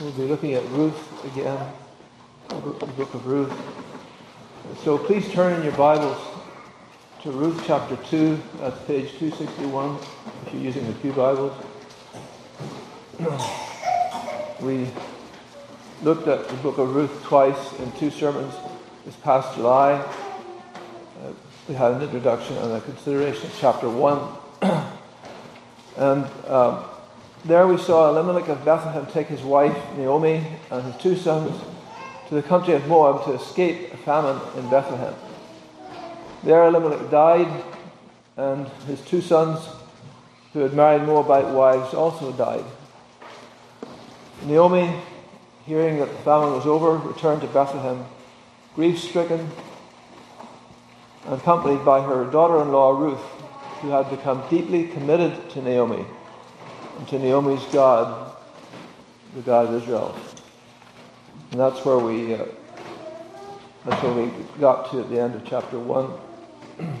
We'll be looking at Ruth again, the book of Ruth. So please turn in your Bibles to Ruth chapter 2, that's page 261, if you're using the Pew Bibles. We looked at the book of Ruth twice in two sermons this past July. Uh, we had an introduction and a consideration of chapter 1. and um, there we saw Elimelech of Bethlehem take his wife, Naomi, and his two sons to the country of Moab to escape a famine in Bethlehem. There Elimelech died, and his two sons, who had married Moabite wives, also died. Naomi, hearing that the famine was over, returned to Bethlehem, grief stricken, accompanied by her daughter in law Ruth, who had become deeply committed to Naomi to Naomi's God, the God of Israel. And that's where we uh, that's where we got to at the end of chapter one.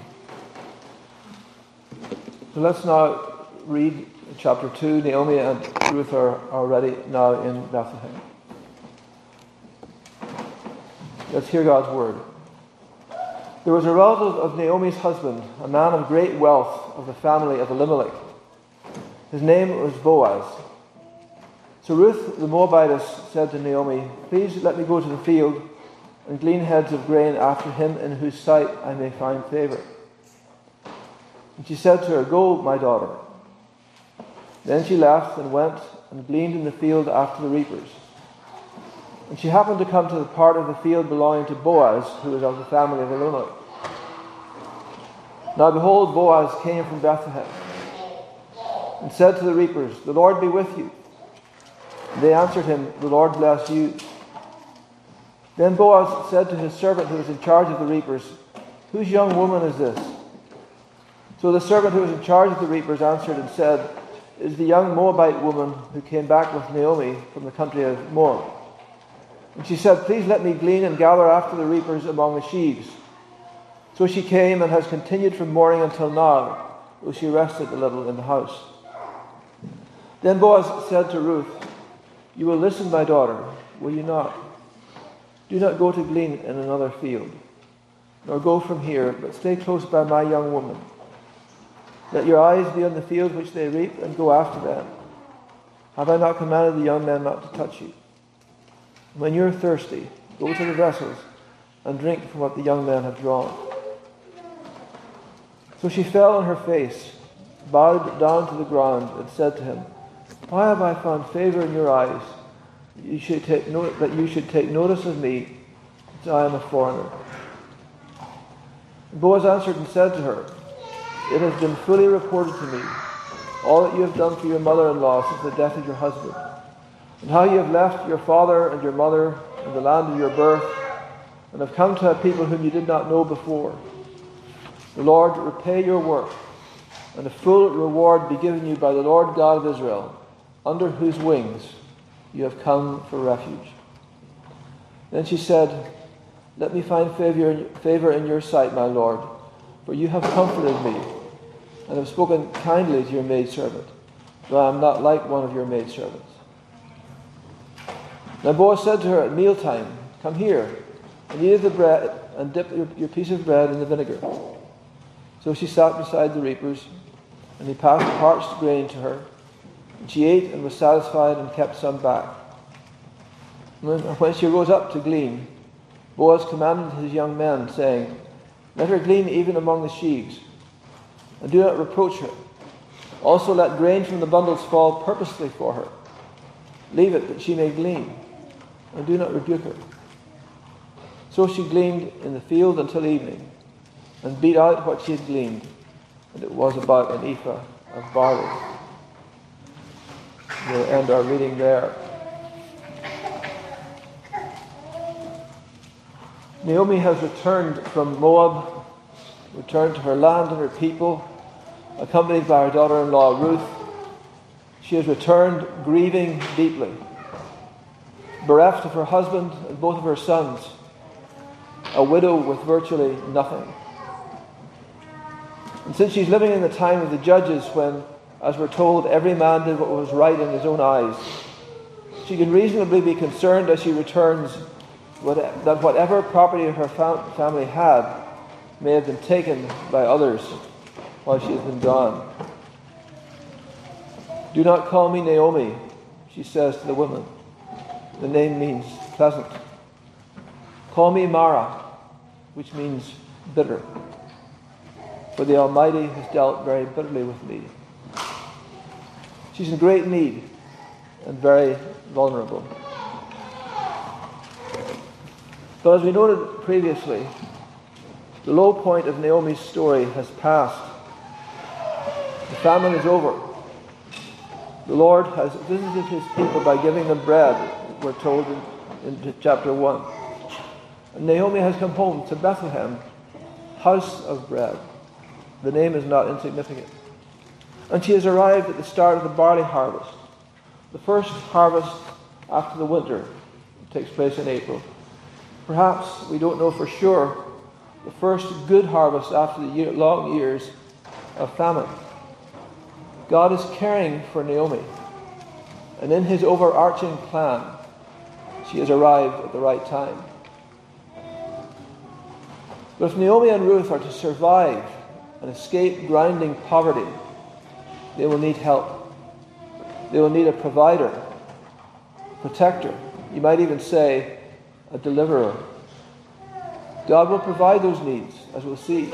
so let's now read chapter two. Naomi and Ruth are already now in Bethlehem. Let's hear God's word. There was a relative of Naomi's husband, a man of great wealth of the family of Elimelech his name was Boaz. So Ruth the Moabitess said to Naomi, Please let me go to the field and glean heads of grain after him in whose sight I may find favor. And she said to her, Go, my daughter. Then she left and went and gleaned in the field after the reapers. And she happened to come to the part of the field belonging to Boaz, who was of the family of Elimelech. Now behold, Boaz came from Bethlehem and said to the reapers, The Lord be with you. They answered him, The Lord bless you. Then Boaz said to his servant who was in charge of the reapers, Whose young woman is this? So the servant who was in charge of the reapers answered and said, Is the young Moabite woman who came back with Naomi from the country of Moab. And she said, Please let me glean and gather after the reapers among the sheaves. So she came and has continued from morning until now, though she rested a little in the house. Then Boaz said to Ruth, You will listen, my daughter, will you not? Do not go to glean in another field, nor go from here, but stay close by my young woman. Let your eyes be on the field which they reap, and go after them. Have I not commanded the young men not to touch you? When you are thirsty, go to the vessels and drink from what the young men have drawn. So she fell on her face, bowed down to the ground, and said to him, why have I found favor in your eyes? You should take note, that you should take notice of me, as I am a foreigner. Boaz answered and said to her, It has been fully reported to me all that you have done for your mother-in-law since the death of your husband, and how you have left your father and your mother and the land of your birth, and have come to a people whom you did not know before. The Lord repay your work, and a full reward be given you by the Lord God of Israel under whose wings you have come for refuge. Then she said, Let me find favor in your sight, my Lord, for you have comforted me and have spoken kindly to your maidservant, though I am not like one of your maidservants. Then Boaz said to her at mealtime, Come here, and eat of the bread, and dip your, your piece of bread in the vinegar. So she sat beside the reapers, and he passed parched grain to her. She ate and was satisfied and kept some back. When she rose up to glean, Boaz commanded his young men, saying, Let her glean even among the sheaves, and do not reproach her. Also let grain from the bundles fall purposely for her. Leave it that she may glean, and do not rebuke her. So she gleaned in the field until evening, and beat out what she had gleaned, and it was about an ephah of barley. We'll end our reading there. Naomi has returned from Moab, returned to her land and her people, accompanied by her daughter in law Ruth. She has returned grieving deeply, bereft of her husband and both of her sons, a widow with virtually nothing. And since she's living in the time of the judges when as we're told, every man did what was right in his own eyes. She can reasonably be concerned as she returns that whatever property her family had may have been taken by others while she has been gone. Do not call me Naomi, she says to the woman. The name means pleasant. Call me Mara, which means bitter. For the Almighty has dealt very bitterly with me. She's in great need and very vulnerable. But as we noted previously, the low point of Naomi's story has passed. The famine is over. The Lord has visited his people by giving them bread, we're told in, in chapter 1. And Naomi has come home to Bethlehem, house of bread. The name is not insignificant. And she has arrived at the start of the barley harvest. The first harvest after the winter takes place in April. Perhaps, we don't know for sure, the first good harvest after the year, long years of famine. God is caring for Naomi. And in his overarching plan, she has arrived at the right time. But if Naomi and Ruth are to survive and escape grinding poverty, they will need help. They will need a provider, protector. You might even say a deliverer. God will provide those needs, as we'll see.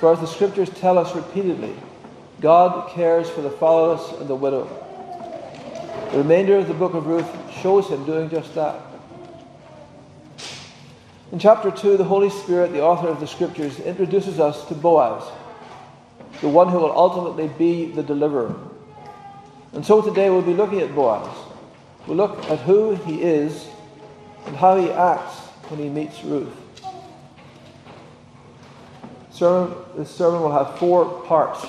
For as the scriptures tell us repeatedly, God cares for the fatherless and the widow. The remainder of the book of Ruth shows him doing just that. In chapter 2, the Holy Spirit, the author of the scriptures, introduces us to Boaz, the one who will ultimately be the deliverer. And so today we'll be looking at Boaz. We'll look at who he is and how he acts when he meets Ruth. Sermon, this sermon will have four parts.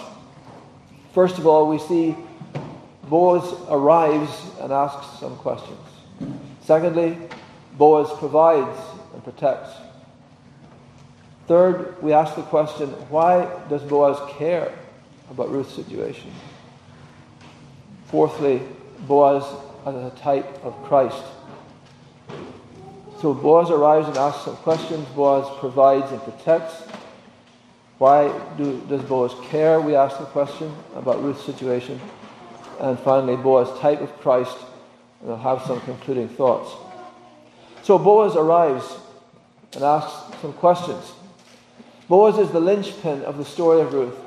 First of all, we see Boaz arrives and asks some questions. Secondly, Boaz provides and protects. Third, we ask the question why does Boaz care about Ruth's situation? Fourthly, Boaz as a type of Christ. So Boaz arrives and asks some questions. Boaz provides and protects. Why do, does Boaz care? We ask the question about Ruth's situation. And finally, Boaz, type of Christ. And I'll have some concluding thoughts. So Boaz arrives and asks some questions. Boaz is the linchpin of the story of Ruth.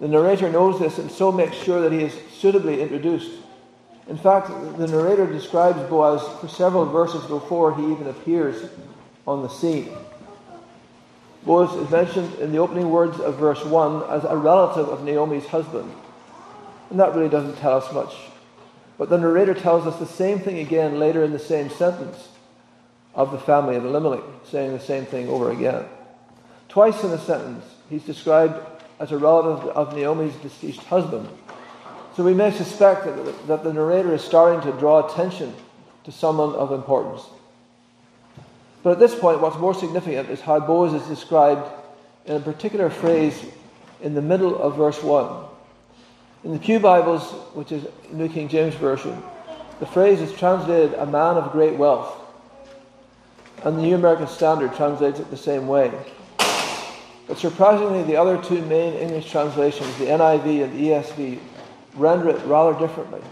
The narrator knows this and so makes sure that he is suitably introduced. In fact, the narrator describes Boaz for several verses before he even appears on the scene. Boaz is mentioned in the opening words of verse 1 as a relative of Naomi's husband. And that really doesn't tell us much. But the narrator tells us the same thing again later in the same sentence of the family of Elimelech, saying the same thing over again. Twice in the sentence, he's described as a relative of Naomi's deceased husband. So we may suspect that, that the narrator is starting to draw attention to someone of importance. But at this point, what's more significant is how Boaz is described in a particular phrase in the middle of verse 1. In the Pew Bibles, which is New King James Version, the phrase is translated a man of great wealth. And the New American Standard translates it the same way. But surprisingly, the other two main English translations, the NIV and the ESV, render it rather differently.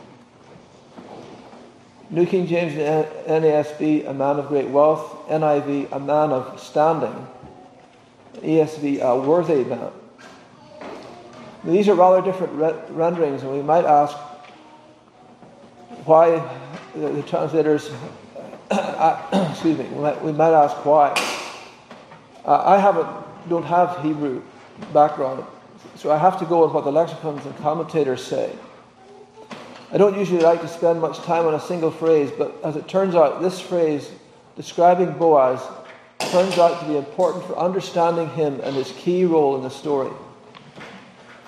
New King James and NASB, a man of great wealth. NIV, a man of standing. ESV, a worthy man. These are rather different re- renderings, and we might ask why the, the translators, excuse me, we might, we might, ask why. Uh, I haven't, don't have Hebrew background, so I have to go with what the lexicons and commentators say. I don't usually like to spend much time on a single phrase, but as it turns out, this phrase describing Boaz turns out to be important for understanding him and his key role in the story.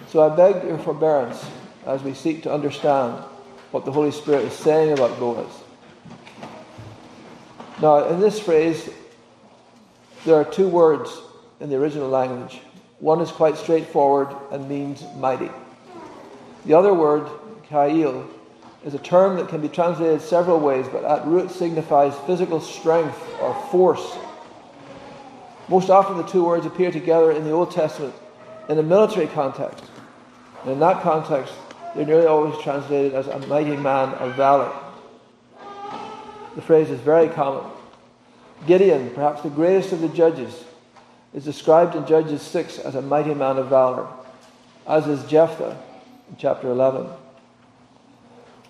So I beg your forbearance as we seek to understand what the Holy Spirit is saying about Boaz. Now, in this phrase, there are two words in the original language. One is quite straightforward and means mighty. The other word, chayil, is a term that can be translated several ways, but at root signifies physical strength or force. Most often, the two words appear together in the Old Testament in a military context. And in that context, they're nearly always translated as a mighty man of valor. The phrase is very common. Gideon, perhaps the greatest of the judges, is described in Judges 6 as a mighty man of valor, as is Jephthah in chapter 11.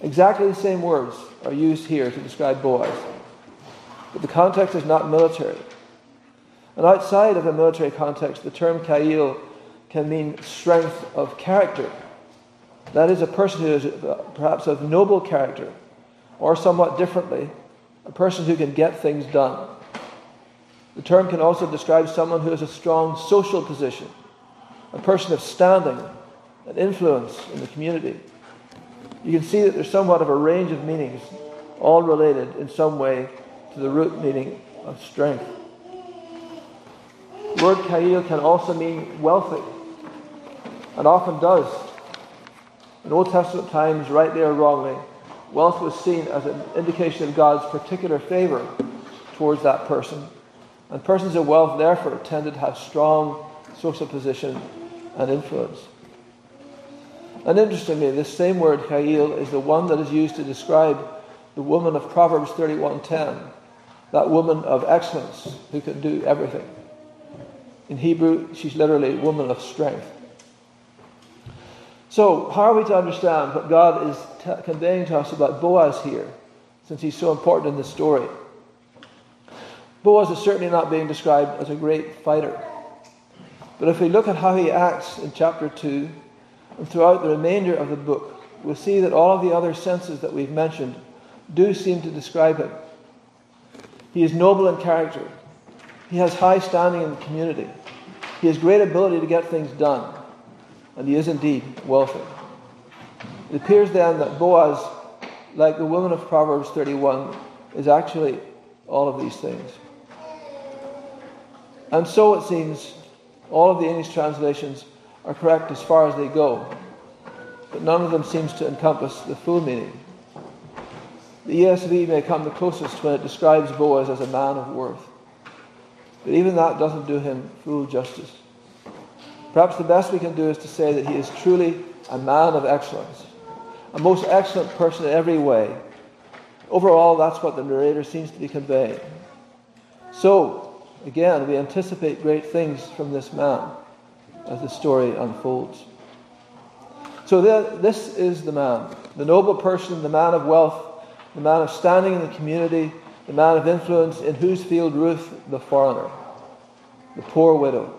Exactly the same words are used here to describe Boaz, but the context is not military. And outside of a military context, the term chayil can mean strength of character. That is, a person who is uh, perhaps of noble character, or somewhat differently, a person who can get things done. The term can also describe someone who has a strong social position, a person of standing and influence in the community. You can see that there's somewhat of a range of meanings, all related in some way to the root meaning of strength. The word chayil can also mean wealthy, and often does. In Old Testament times, rightly or wrongly, wealth was seen as an indication of God's particular favor towards that person. And persons of wealth, therefore, tended to have strong social position and influence. And interestingly, this same word, chayil, is the one that is used to describe the woman of Proverbs 31.10, that woman of excellence who can do everything. In Hebrew, she's literally woman of strength. So, how are we to understand what God is t- conveying to us about Boaz here, since he's so important in this story? Boaz is certainly not being described as a great fighter. But if we look at how he acts in chapter 2 and throughout the remainder of the book, we'll see that all of the other senses that we've mentioned do seem to describe him. He is noble in character. He has high standing in the community. He has great ability to get things done and he is indeed wealthy. It appears then that Boaz, like the woman of Proverbs 31, is actually all of these things. And so it seems all of the English translations are correct as far as they go, but none of them seems to encompass the full meaning. The ESV may come the closest when it describes Boaz as a man of worth, but even that doesn't do him full justice. Perhaps the best we can do is to say that he is truly a man of excellence, a most excellent person in every way. Overall, that's what the narrator seems to be conveying. So, again, we anticipate great things from this man as the story unfolds. So, this is the man, the noble person, the man of wealth, the man of standing in the community, the man of influence, in whose field Ruth, the foreigner, the poor widow,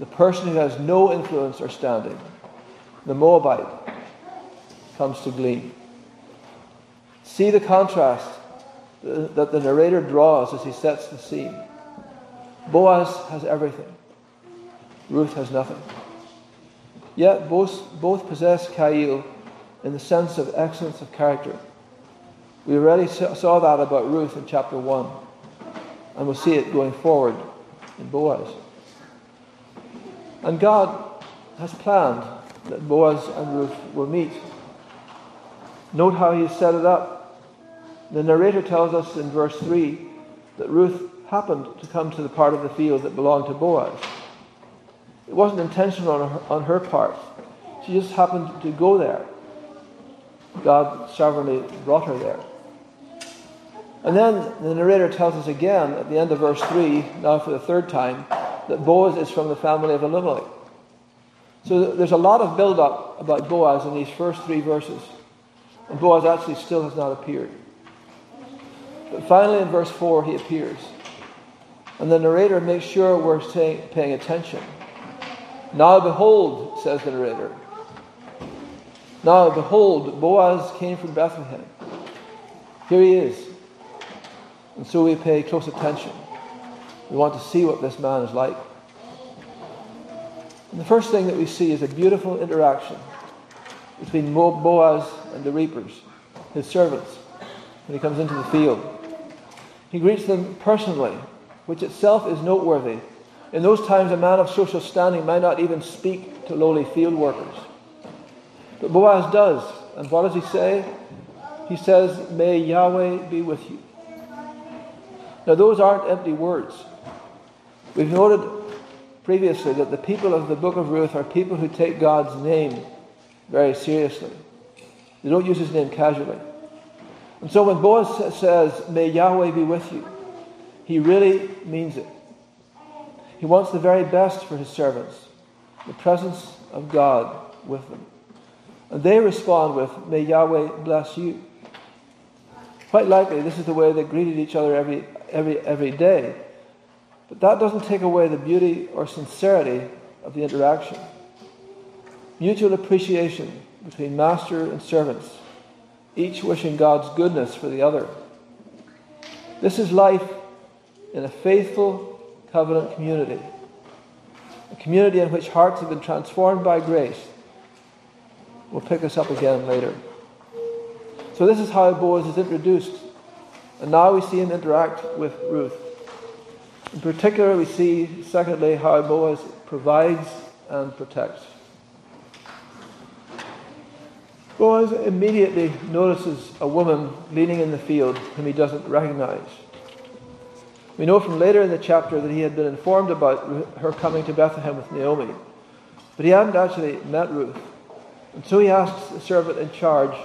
the person who has no influence or standing, the Moabite, comes to glean. See the contrast that the narrator draws as he sets the scene. Boaz has everything, Ruth has nothing. Yet both, both possess chayil in the sense of excellence of character. We already saw that about Ruth in chapter 1, and we'll see it going forward in Boaz. And God has planned that Boaz and Ruth will meet. Note how he set it up. The narrator tells us in verse 3 that Ruth happened to come to the part of the field that belonged to Boaz. It wasn't intentional on her, on her part. She just happened to go there. God sovereignly brought her there. And then the narrator tells us again at the end of verse 3, now for the third time, that Boaz is from the family of Elimelech. So there's a lot of build up about Boaz in these first three verses. And Boaz actually still has not appeared. But finally, in verse 4, he appears. And the narrator makes sure we're paying attention. Now behold, says the narrator. Now behold, Boaz came from Bethlehem. Here he is. And so we pay close attention. We want to see what this man is like. And the first thing that we see is a beautiful interaction between Boaz and the reapers, his servants, when he comes into the field. He greets them personally, which itself is noteworthy. In those times, a man of social standing might not even speak to lowly field workers. But Boaz does. And what does he say? He says, May Yahweh be with you. Now, those aren't empty words. We've noted previously that the people of the book of Ruth are people who take God's name very seriously. They don't use his name casually. And so when Boaz says, May Yahweh be with you, he really means it. He wants the very best for his servants, the presence of God with them. And they respond with, May Yahweh bless you. Quite likely, this is the way they greeted each other every, every, every day. But that doesn't take away the beauty or sincerity of the interaction. Mutual appreciation between master and servants, each wishing God's goodness for the other. This is life in a faithful covenant community, a community in which hearts have been transformed by grace. We'll pick this up again later. So, this is how Boaz is introduced. And now we see him interact with Ruth. In particular, we see, secondly, how Boaz provides and protects. Boaz immediately notices a woman leaning in the field whom he doesn't recognize. We know from later in the chapter that he had been informed about her coming to Bethlehem with Naomi, but he hadn't actually met Ruth. And so he asks the servant in charge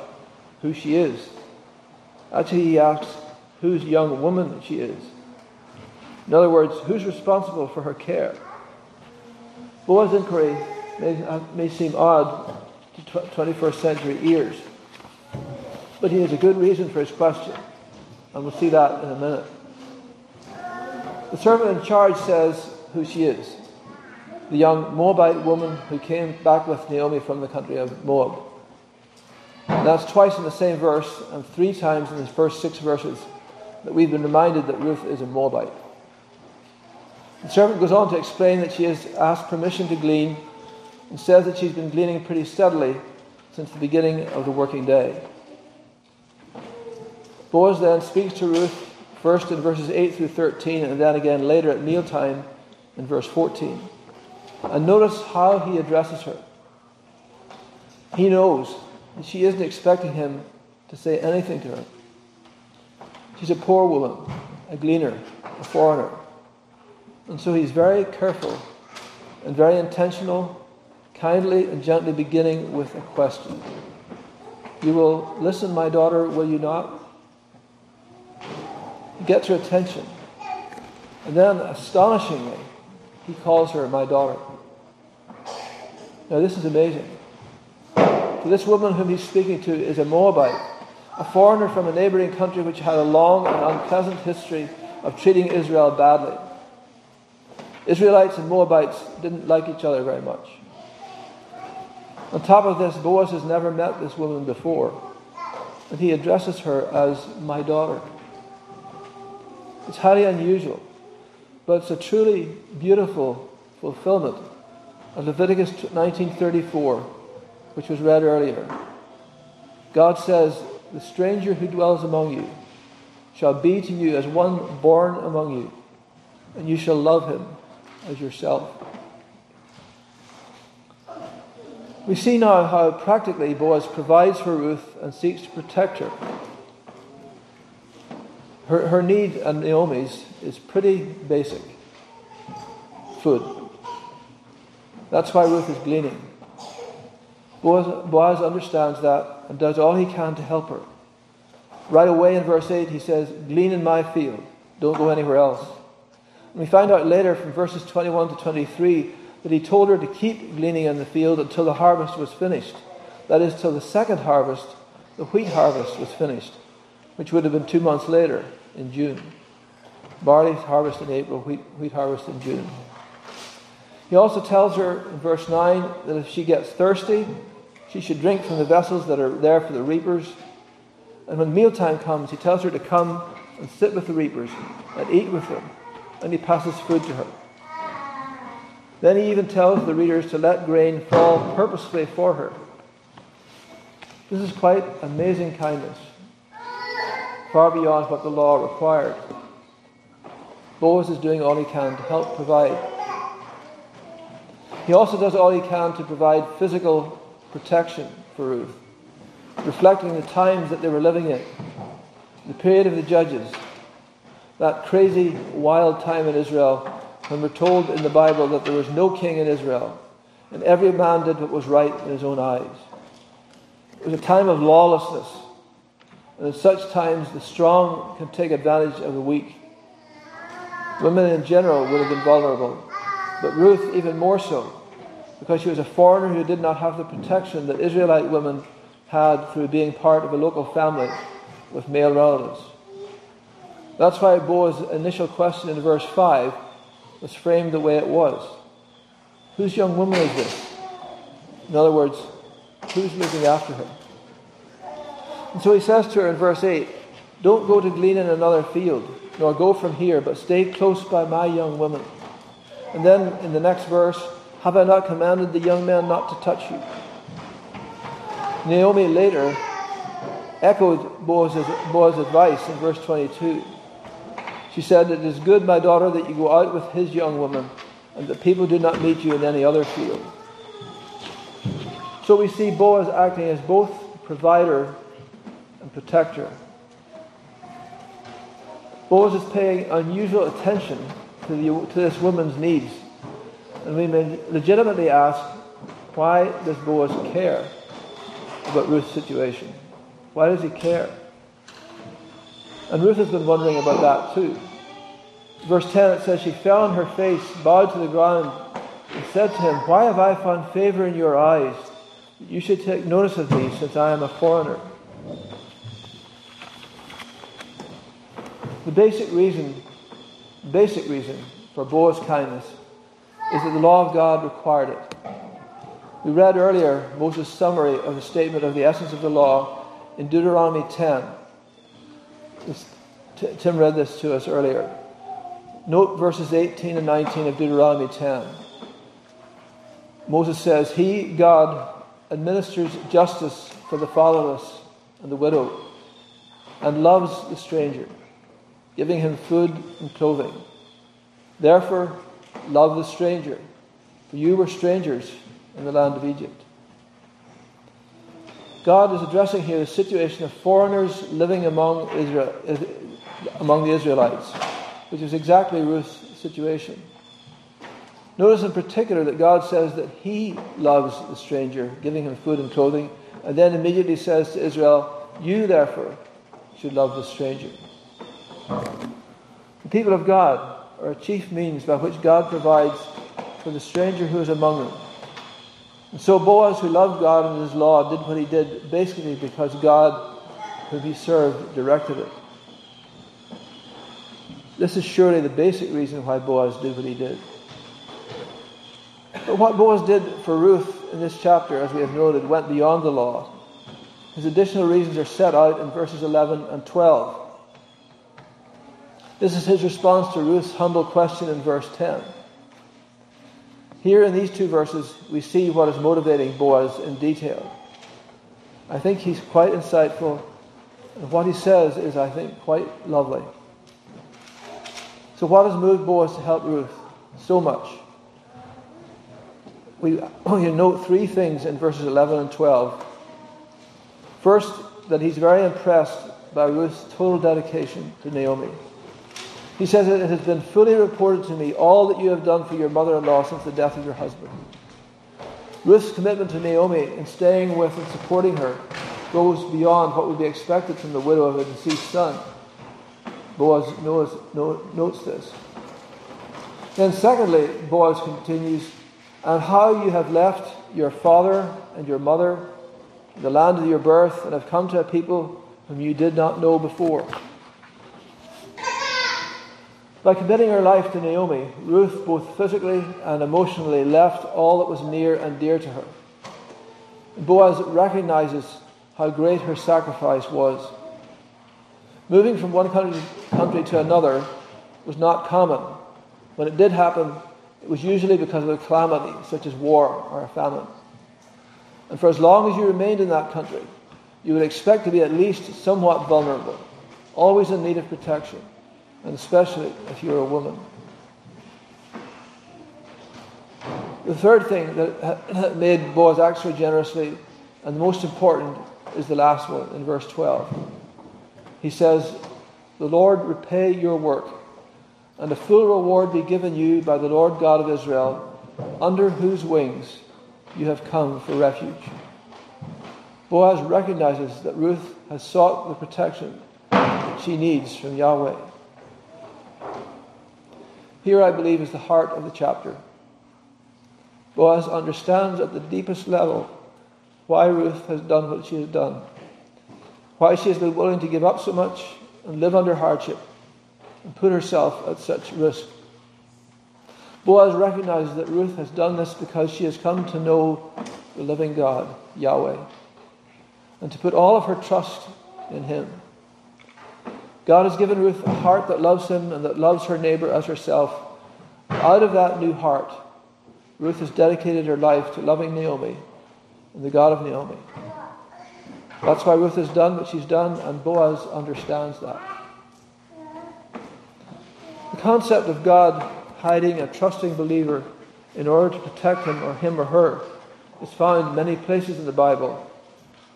who she is. Actually, he asks whose young woman she is. In other words, who's responsible for her care? Boaz's inquiry may, may seem odd to 21st century ears, but he has a good reason for his question, and we'll see that in a minute. The servant in charge says who she is the young Moabite woman who came back with Naomi from the country of Moab. And that's twice in the same verse and three times in the first six verses that we've been reminded that Ruth is a Moabite. The servant goes on to explain that she has asked permission to glean and says that she's been gleaning pretty steadily since the beginning of the working day. Boaz then speaks to Ruth first in verses 8 through 13 and then again later at mealtime in verse 14. And notice how he addresses her. He knows that she isn't expecting him to say anything to her. She's a poor woman, a gleaner, a foreigner. And so he's very careful and very intentional, kindly and gently beginning with a question. You will listen, my daughter, will you not? Gets her attention. And then, astonishingly, he calls her my daughter. Now, this is amazing. So, this woman whom he's speaking to is a Moabite, a foreigner from a neighboring country which had a long and unpleasant history of treating Israel badly. Israelites and Moabites didn't like each other very much. On top of this, Boaz has never met this woman before, and he addresses her as my daughter. It's highly unusual, but it's a truly beautiful fulfillment of Leviticus 19:34, which was read earlier. God says, "The stranger who dwells among you shall be to you as one born among you, and you shall love him as yourself." We see now how practically Boaz provides for Ruth and seeks to protect her her, her need and Naomi's is pretty basic food. That's why Ruth is gleaning. Boaz, Boaz understands that and does all he can to help her. Right away in verse 8, he says, Glean in my field, don't go anywhere else. And we find out later from verses 21 to 23 that he told her to keep gleaning in the field until the harvest was finished. That is, till the second harvest, the wheat harvest, was finished, which would have been two months later in June. Barley harvest in April, wheat, wheat harvest in June. He also tells her in verse 9 that if she gets thirsty, she should drink from the vessels that are there for the reapers. And when mealtime comes, he tells her to come and sit with the reapers and eat with them. And he passes food to her. Then he even tells the readers to let grain fall purposefully for her. This is quite amazing kindness far beyond what the law required. Boaz is doing all he can to help provide. He also does all he can to provide physical protection for Ruth. reflecting the times that they were living in, the period of the judges, that crazy, wild time in Israel when we're told in the Bible that there was no king in Israel and every man did what was right in his own eyes. It was a time of lawlessness, in such times the strong can take advantage of the weak. Women in general would have been vulnerable, but Ruth even more so, because she was a foreigner who did not have the protection that Israelite women had through being part of a local family with male relatives. That's why Boaz's initial question in verse 5 was framed the way it was. Whose young woman is this? In other words, who's looking after her? And so he says to her in verse 8, Don't go to glean in another field, nor go from here, but stay close by my young woman. And then in the next verse, Have I not commanded the young men not to touch you? Naomi later echoed Boaz's, Boaz's advice in verse 22. She said, It is good, my daughter, that you go out with his young woman, and that people do not meet you in any other field. So we see Boaz acting as both provider and protector. Boaz is paying unusual attention to, the, to this woman's needs. And we may legitimately ask, why does Boaz care about Ruth's situation? Why does he care? And Ruth has been wondering about that too. Verse 10 it says, She fell on her face, bowed to the ground, and said to him, Why have I found favor in your eyes? You should take notice of me, since I am a foreigner. The basic reason, basic reason for Boaz's kindness is that the law of God required it. We read earlier Moses' summary of the statement of the essence of the law in Deuteronomy 10. Tim read this to us earlier. Note verses 18 and 19 of Deuteronomy 10. Moses says, He, God, administers justice for the fatherless and the widow, and loves the stranger, giving him food and clothing. Therefore, love the stranger, for you were strangers in the land of Egypt. God is addressing here the situation of foreigners living among, Israel, among the Israelites which is exactly Ruth's situation. Notice in particular that God says that He loves the stranger, giving him food and clothing, and then immediately says to Israel, You therefore should love the stranger. The people of God are a chief means by which God provides for the stranger who is among them. And so Boaz, who loved God and His law, did what he did basically because God, whom he served, directed it. This is surely the basic reason why Boaz did what he did. But what Boaz did for Ruth in this chapter, as we have noted, went beyond the law. His additional reasons are set out in verses 11 and 12. This is his response to Ruth's humble question in verse 10. Here in these two verses, we see what is motivating Boaz in detail. I think he's quite insightful, and what he says is, I think, quite lovely. So, what has moved Boaz to help Ruth so much? We only note three things in verses 11 and 12. First, that he's very impressed by Ruth's total dedication to Naomi. He says, that It has been fully reported to me all that you have done for your mother in law since the death of your husband. Ruth's commitment to Naomi in staying with and supporting her goes beyond what would be expected from the widow of a deceased son. Boaz knows, notes this. Then, secondly, Boaz continues, and how you have left your father and your mother, the land of your birth, and have come to a people whom you did not know before. By committing her life to Naomi, Ruth both physically and emotionally left all that was near and dear to her. Boaz recognizes how great her sacrifice was. Moving from one country, to another was not common. When it did happen, it was usually because of a calamity, such as war or a famine. And for as long as you remained in that country, you would expect to be at least somewhat vulnerable, always in need of protection, and especially if you're a woman. The third thing that made Boaz act so generously, and the most important, is the last one in verse 12. He says, The Lord repay your work, and a full reward be given you by the Lord God of Israel, under whose wings you have come for refuge. Boaz recognizes that Ruth has sought the protection she needs from Yahweh. Here, I believe, is the heart of the chapter. Boaz understands at the deepest level why Ruth has done what she has done, why she has been willing to give up so much and live under hardship and put herself at such risk. Boaz recognizes that Ruth has done this because she has come to know the living God, Yahweh, and to put all of her trust in Him. God has given Ruth a heart that loves Him and that loves her neighbor as herself. Out of that new heart, Ruth has dedicated her life to loving Naomi and the God of Naomi. That's why Ruth has done what she's done, and Boaz understands that. The concept of God hiding a trusting believer in order to protect him or him or her is found in many places in the Bible.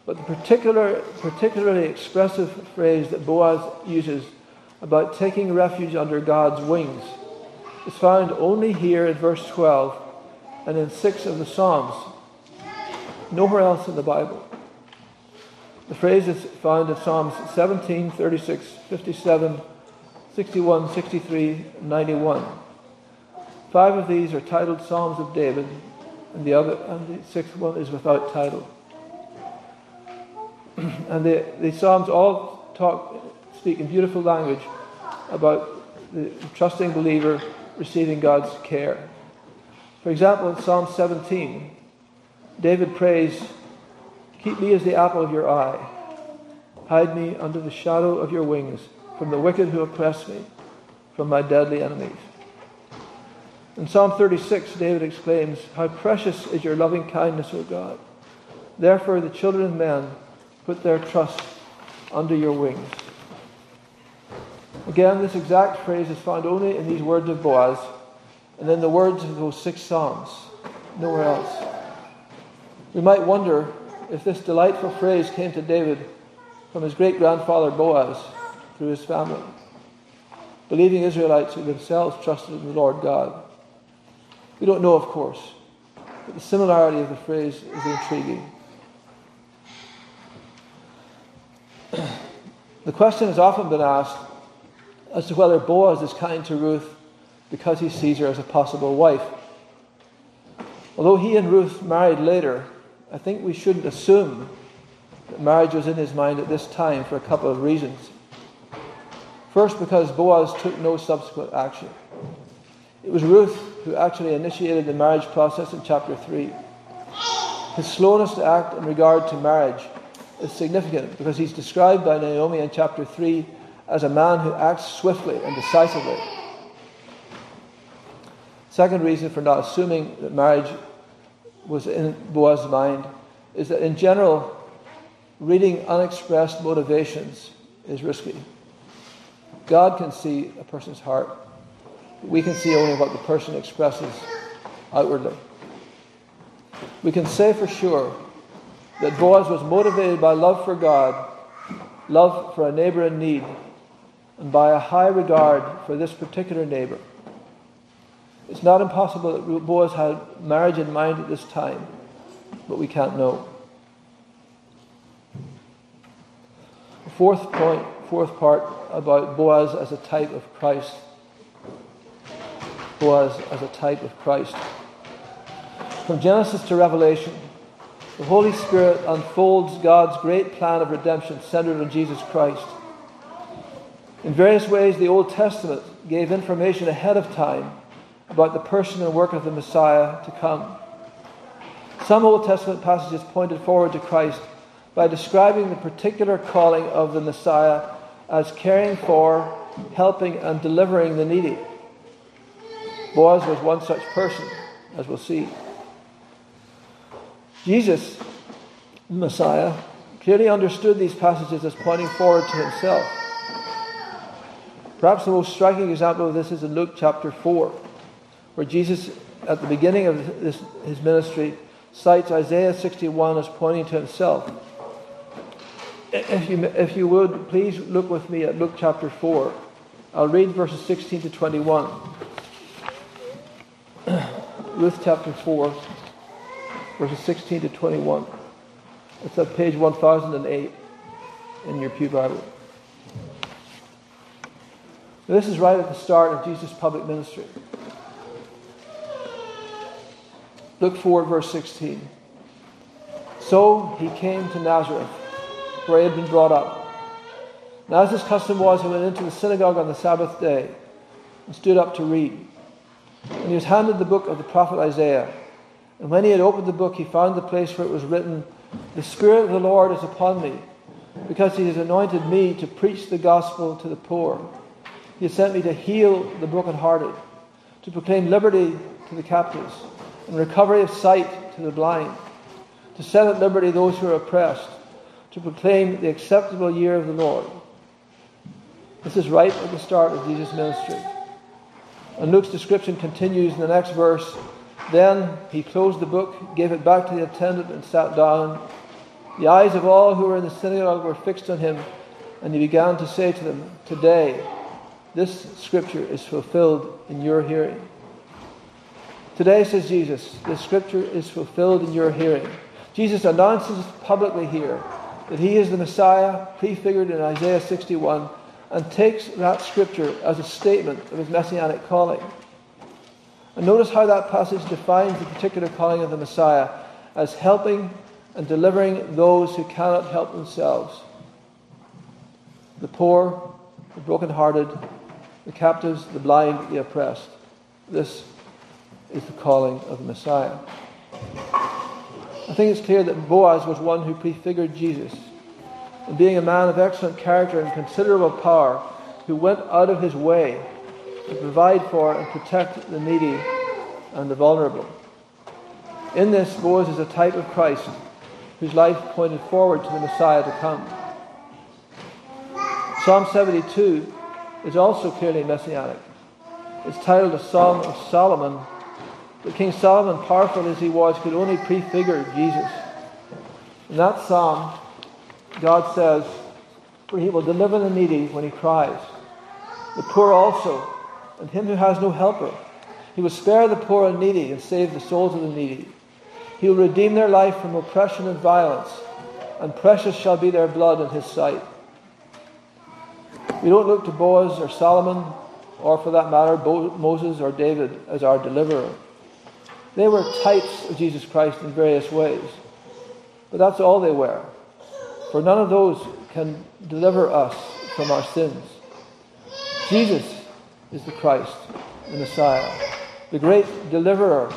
But the particular, particularly expressive phrase that Boaz uses about taking refuge under God's wings is found only here in verse 12 and in six of the Psalms. Nowhere else in the Bible. The phrase is found in Psalms 17, 36, 57, 61, 63, 91. Five of these are titled Psalms of David, and the other and the sixth one is without title. and the, the Psalms all talk, speak in beautiful language about the trusting believer receiving God's care. For example, in Psalm 17, David prays, Keep me as the apple of your eye. Hide me under the shadow of your wings from the wicked who oppress me, from my deadly enemies. In Psalm 36, David exclaims, How precious is your loving kindness, O God. Therefore, the children of men put their trust under your wings. Again, this exact phrase is found only in these words of Boaz and in the words of those six Psalms, nowhere else. We might wonder if this delightful phrase came to David from his great grandfather Boaz through his family, believing Israelites who themselves trusted in the Lord God. We don't know, of course, but the similarity of the phrase is intriguing. The question has often been asked as to whether Boaz is kind to Ruth because he sees her as a possible wife. Although he and Ruth married later, I think we shouldn't assume that marriage was in his mind at this time for a couple of reasons. First, because Boaz took no subsequent action. It was Ruth who actually initiated the marriage process in chapter 3. His slowness to act in regard to marriage is significant because he's described by Naomi in chapter 3 as a man who acts swiftly and decisively. Second reason for not assuming that marriage was in Boaz's mind is that in general, reading unexpressed motivations is risky. God can see a person's heart. We can see only what the person expresses outwardly. We can say for sure that Boaz was motivated by love for God, love for a neighbor in need, and by a high regard for this particular neighbor. It's not impossible that Boaz had marriage in mind at this time, but we can't know. Fourth point, fourth part about Boaz as a type of Christ. Boaz as a type of Christ. From Genesis to Revelation, the Holy Spirit unfolds God's great plan of redemption centered on Jesus Christ. In various ways, the Old Testament gave information ahead of time about the person and work of the Messiah to come. Some Old Testament passages pointed forward to Christ by describing the particular calling of the Messiah as caring for, helping, and delivering the needy. Boaz was one such person, as we'll see. Jesus, Messiah, clearly understood these passages as pointing forward to himself. Perhaps the most striking example of this is in Luke chapter 4 where Jesus, at the beginning of this, his ministry, cites Isaiah 61 as pointing to himself. if you, if you would, please look with me at Luke chapter 4. I'll read verses 16 to 21. Ruth chapter 4, verses 16 to 21. It's at page 1008 in your Pew Bible. This is right at the start of Jesus' public ministry. Look forward, verse 16. So he came to Nazareth, where he had been brought up. And as his custom was, he went into the synagogue on the Sabbath day and stood up to read. And he was handed the book of the prophet Isaiah. And when he had opened the book, he found the place where it was written, The Spirit of the Lord is upon me, because he has anointed me to preach the gospel to the poor. He has sent me to heal the brokenhearted, to proclaim liberty to the captives, and recovery of sight to the blind, to set at liberty those who are oppressed, to proclaim the acceptable year of the Lord. This is right at the start of Jesus' ministry. And Luke's description continues in the next verse. Then he closed the book, gave it back to the attendant, and sat down. The eyes of all who were in the synagogue were fixed on him, and he began to say to them, Today, this scripture is fulfilled in your hearing. Today, says Jesus, this scripture is fulfilled in your hearing. Jesus announces publicly here that he is the Messiah prefigured in Isaiah 61 and takes that scripture as a statement of his messianic calling. And notice how that passage defines the particular calling of the Messiah as helping and delivering those who cannot help themselves the poor, the brokenhearted, the captives, the blind, the oppressed. This is the calling of the Messiah. I think it's clear that Boaz was one who prefigured Jesus. And being a man of excellent character and considerable power, who went out of his way to provide for and protect the needy and the vulnerable. In this, Boaz is a type of Christ whose life pointed forward to the Messiah to come. Psalm 72 is also clearly messianic. It's titled a Song of Solomon, but King Solomon, powerful as he was, could only prefigure Jesus. In that psalm, God says, For he will deliver the needy when he cries, the poor also, and him who has no helper. He will spare the poor and needy and save the souls of the needy. He will redeem their life from oppression and violence, and precious shall be their blood in his sight. We don't look to Boaz or Solomon, or for that matter, Moses or David as our deliverer. They were types of Jesus Christ in various ways, but that's all they were. For none of those can deliver us from our sins. Jesus is the Christ, the Messiah, the great deliverer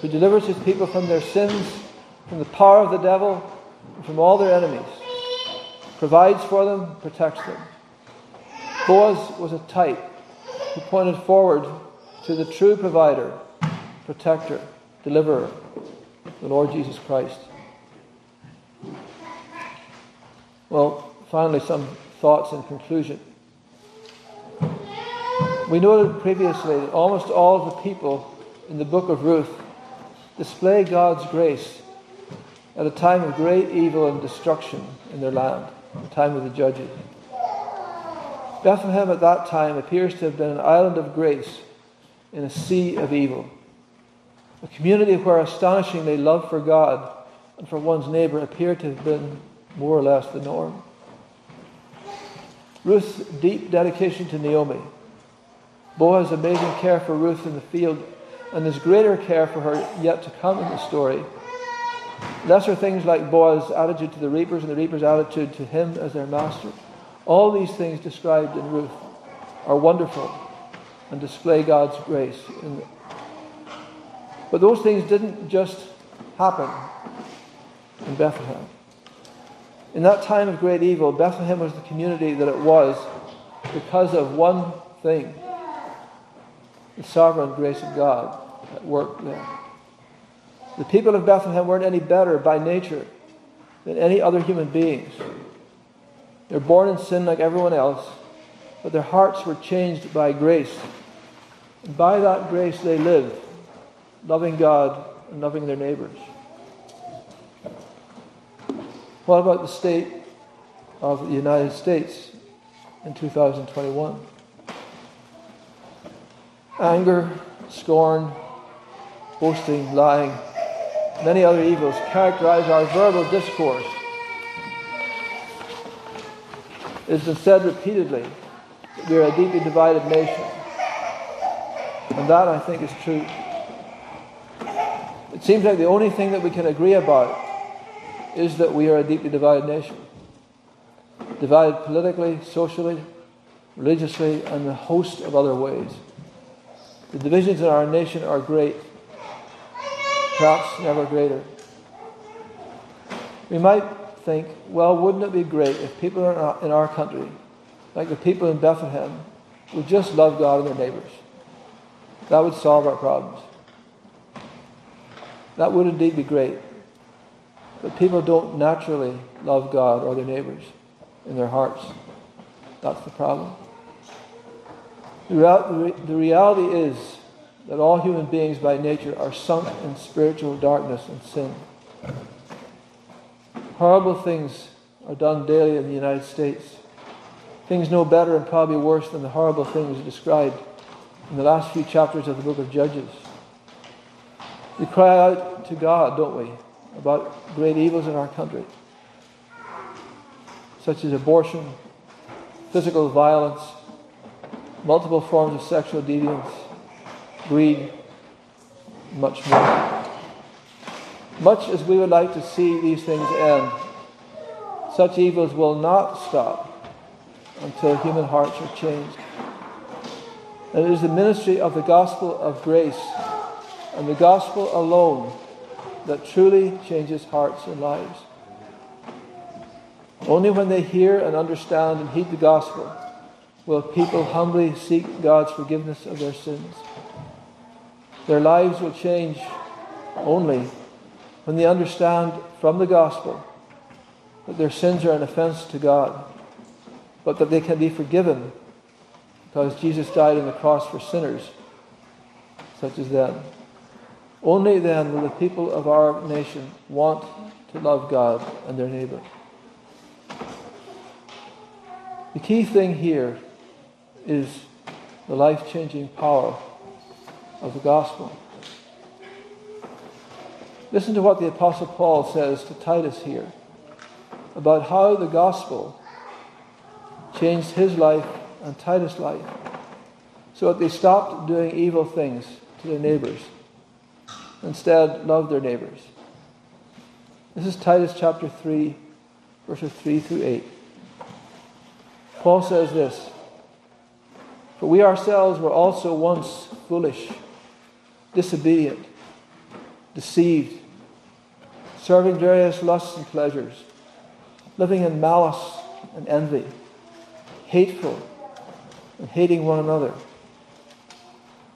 who delivers his people from their sins, from the power of the devil, and from all their enemies, provides for them, protects them. Boaz was a type who pointed forward to the true provider, protector, deliverer, the Lord Jesus Christ. Well, finally, some thoughts in conclusion. We noted previously that almost all of the people in the book of Ruth display God's grace at a time of great evil and destruction in their land, the time of the judges. Bethlehem at that time appears to have been an island of grace in a sea of evil. A community where astonishingly love for God and for one's neighbor appeared to have been more or less the norm. Ruth's deep dedication to Naomi, Boaz's amazing care for Ruth in the field, and his greater care for her yet to come in the story. Lesser things like Boaz's attitude to the reapers and the reapers' attitude to him as their master. All these things described in Ruth are wonderful and display God's grace. But those things didn't just happen in Bethlehem. In that time of great evil, Bethlehem was the community that it was because of one thing the sovereign grace of God at work there. The people of Bethlehem weren't any better by nature than any other human beings. They're born in sin like everyone else, but their hearts were changed by grace. And by that grace they lived, loving God and loving their neighbors. What about the state of the United States in 2021. Anger, scorn, boasting, lying, many other evils characterize our verbal discourse. It has been said repeatedly that we are a deeply divided nation. And that, I think, is true. It seems like the only thing that we can agree about is that we are a deeply divided nation. Divided politically, socially, religiously, and a host of other ways. The divisions in our nation are great, perhaps never greater. We might think, well, wouldn't it be great if people in our country, like the people in Bethlehem, would just love God and their neighbors? That would solve our problems. That would indeed be great. But people don't naturally love God or their neighbors in their hearts. That's the problem. The reality is that all human beings by nature are sunk in spiritual darkness and sin. Horrible things are done daily in the United States. Things no better and probably worse than the horrible things described in the last few chapters of the book of Judges. We cry out to God, don't we, about great evils in our country, such as abortion, physical violence, multiple forms of sexual deviance, greed, much more. Much as we would like to see these things end, such evils will not stop until human hearts are changed. And it is the ministry of the gospel of grace and the gospel alone that truly changes hearts and lives. Only when they hear and understand and heed the gospel will people humbly seek God's forgiveness of their sins. Their lives will change only when they understand from the gospel that their sins are an offense to God, but that they can be forgiven because Jesus died on the cross for sinners such as them. Only then will the people of our nation want to love God and their neighbor. The key thing here is the life changing power of the gospel. Listen to what the Apostle Paul says to Titus here about how the gospel changed his life and Titus' life so that they stopped doing evil things to their neighbors Instead, love their neighbors. This is Titus chapter 3, verses 3 through 8. Paul says this For we ourselves were also once foolish, disobedient, deceived, serving various lusts and pleasures, living in malice and envy, hateful, and hating one another.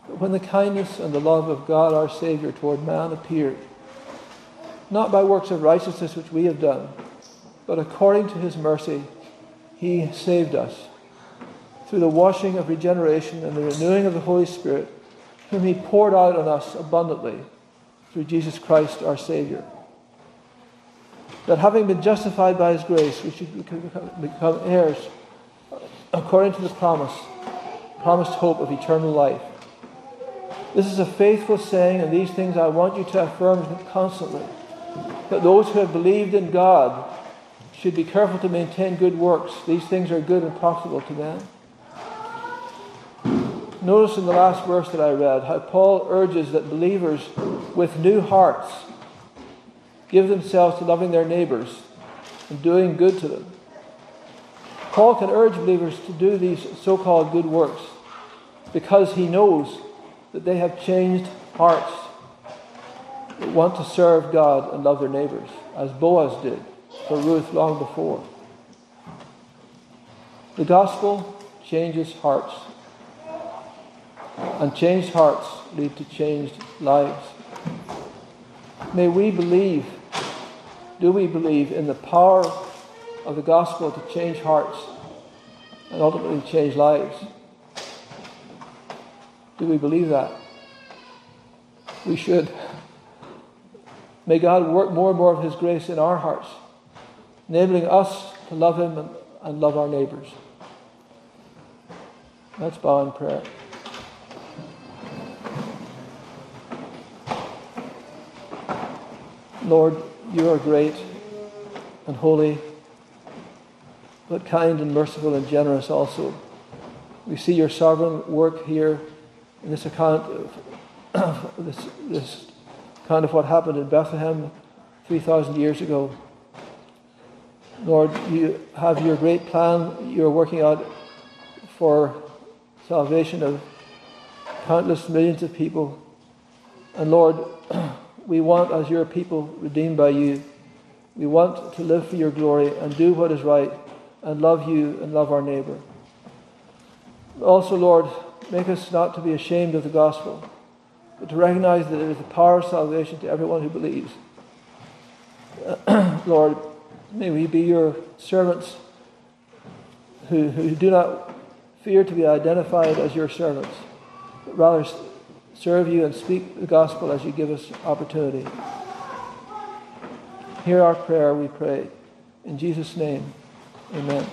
But when the kindness and the love of God our Savior toward man appeared, not by works of righteousness which we have done, but according to his mercy, he saved us through the washing of regeneration and the renewing of the Holy Spirit, whom he poured out on us abundantly through Jesus Christ our Savior. That having been justified by his grace, we should become heirs according to the promise, promised hope of eternal life. This is a faithful saying, and these things I want you to affirm constantly. That those who have believed in God should be careful to maintain good works. These things are good and profitable to them. Notice in the last verse that I read how Paul urges that believers with new hearts give themselves to loving their neighbors and doing good to them. Paul can urge believers to do these so called good works because he knows that they have changed hearts that want to serve God and love their neighbors, as Boaz did for Ruth long before. The gospel changes hearts, and changed hearts lead to changed lives. May we believe, do we believe in the power of the gospel to change hearts and ultimately change lives? Do we believe that? We should. May God work more and more of His grace in our hearts, enabling us to love Him and, love our neighbours. Let's bow in prayer. Lord, you are great and holy, but kind and merciful and generous also. We see your sovereign work here in this account of this, this kind of what happened in Bethlehem 3,000 years ago. Lord, you have your great plan you're working out for salvation of countless millions of people. And Lord, we want, as your people redeemed by you, we want to live for your glory and do what is right and love you and love our neighbor. Also, Lord, make us not to be ashamed of the gospel, but to recognize that it is the power of salvation to everyone who believes. Lord, may we be your servants who, who do not fear to be identified as your servants, but rather serve you and speak the gospel as you give us opportunity. Hear our prayer, we pray. In Jesus' name, amen.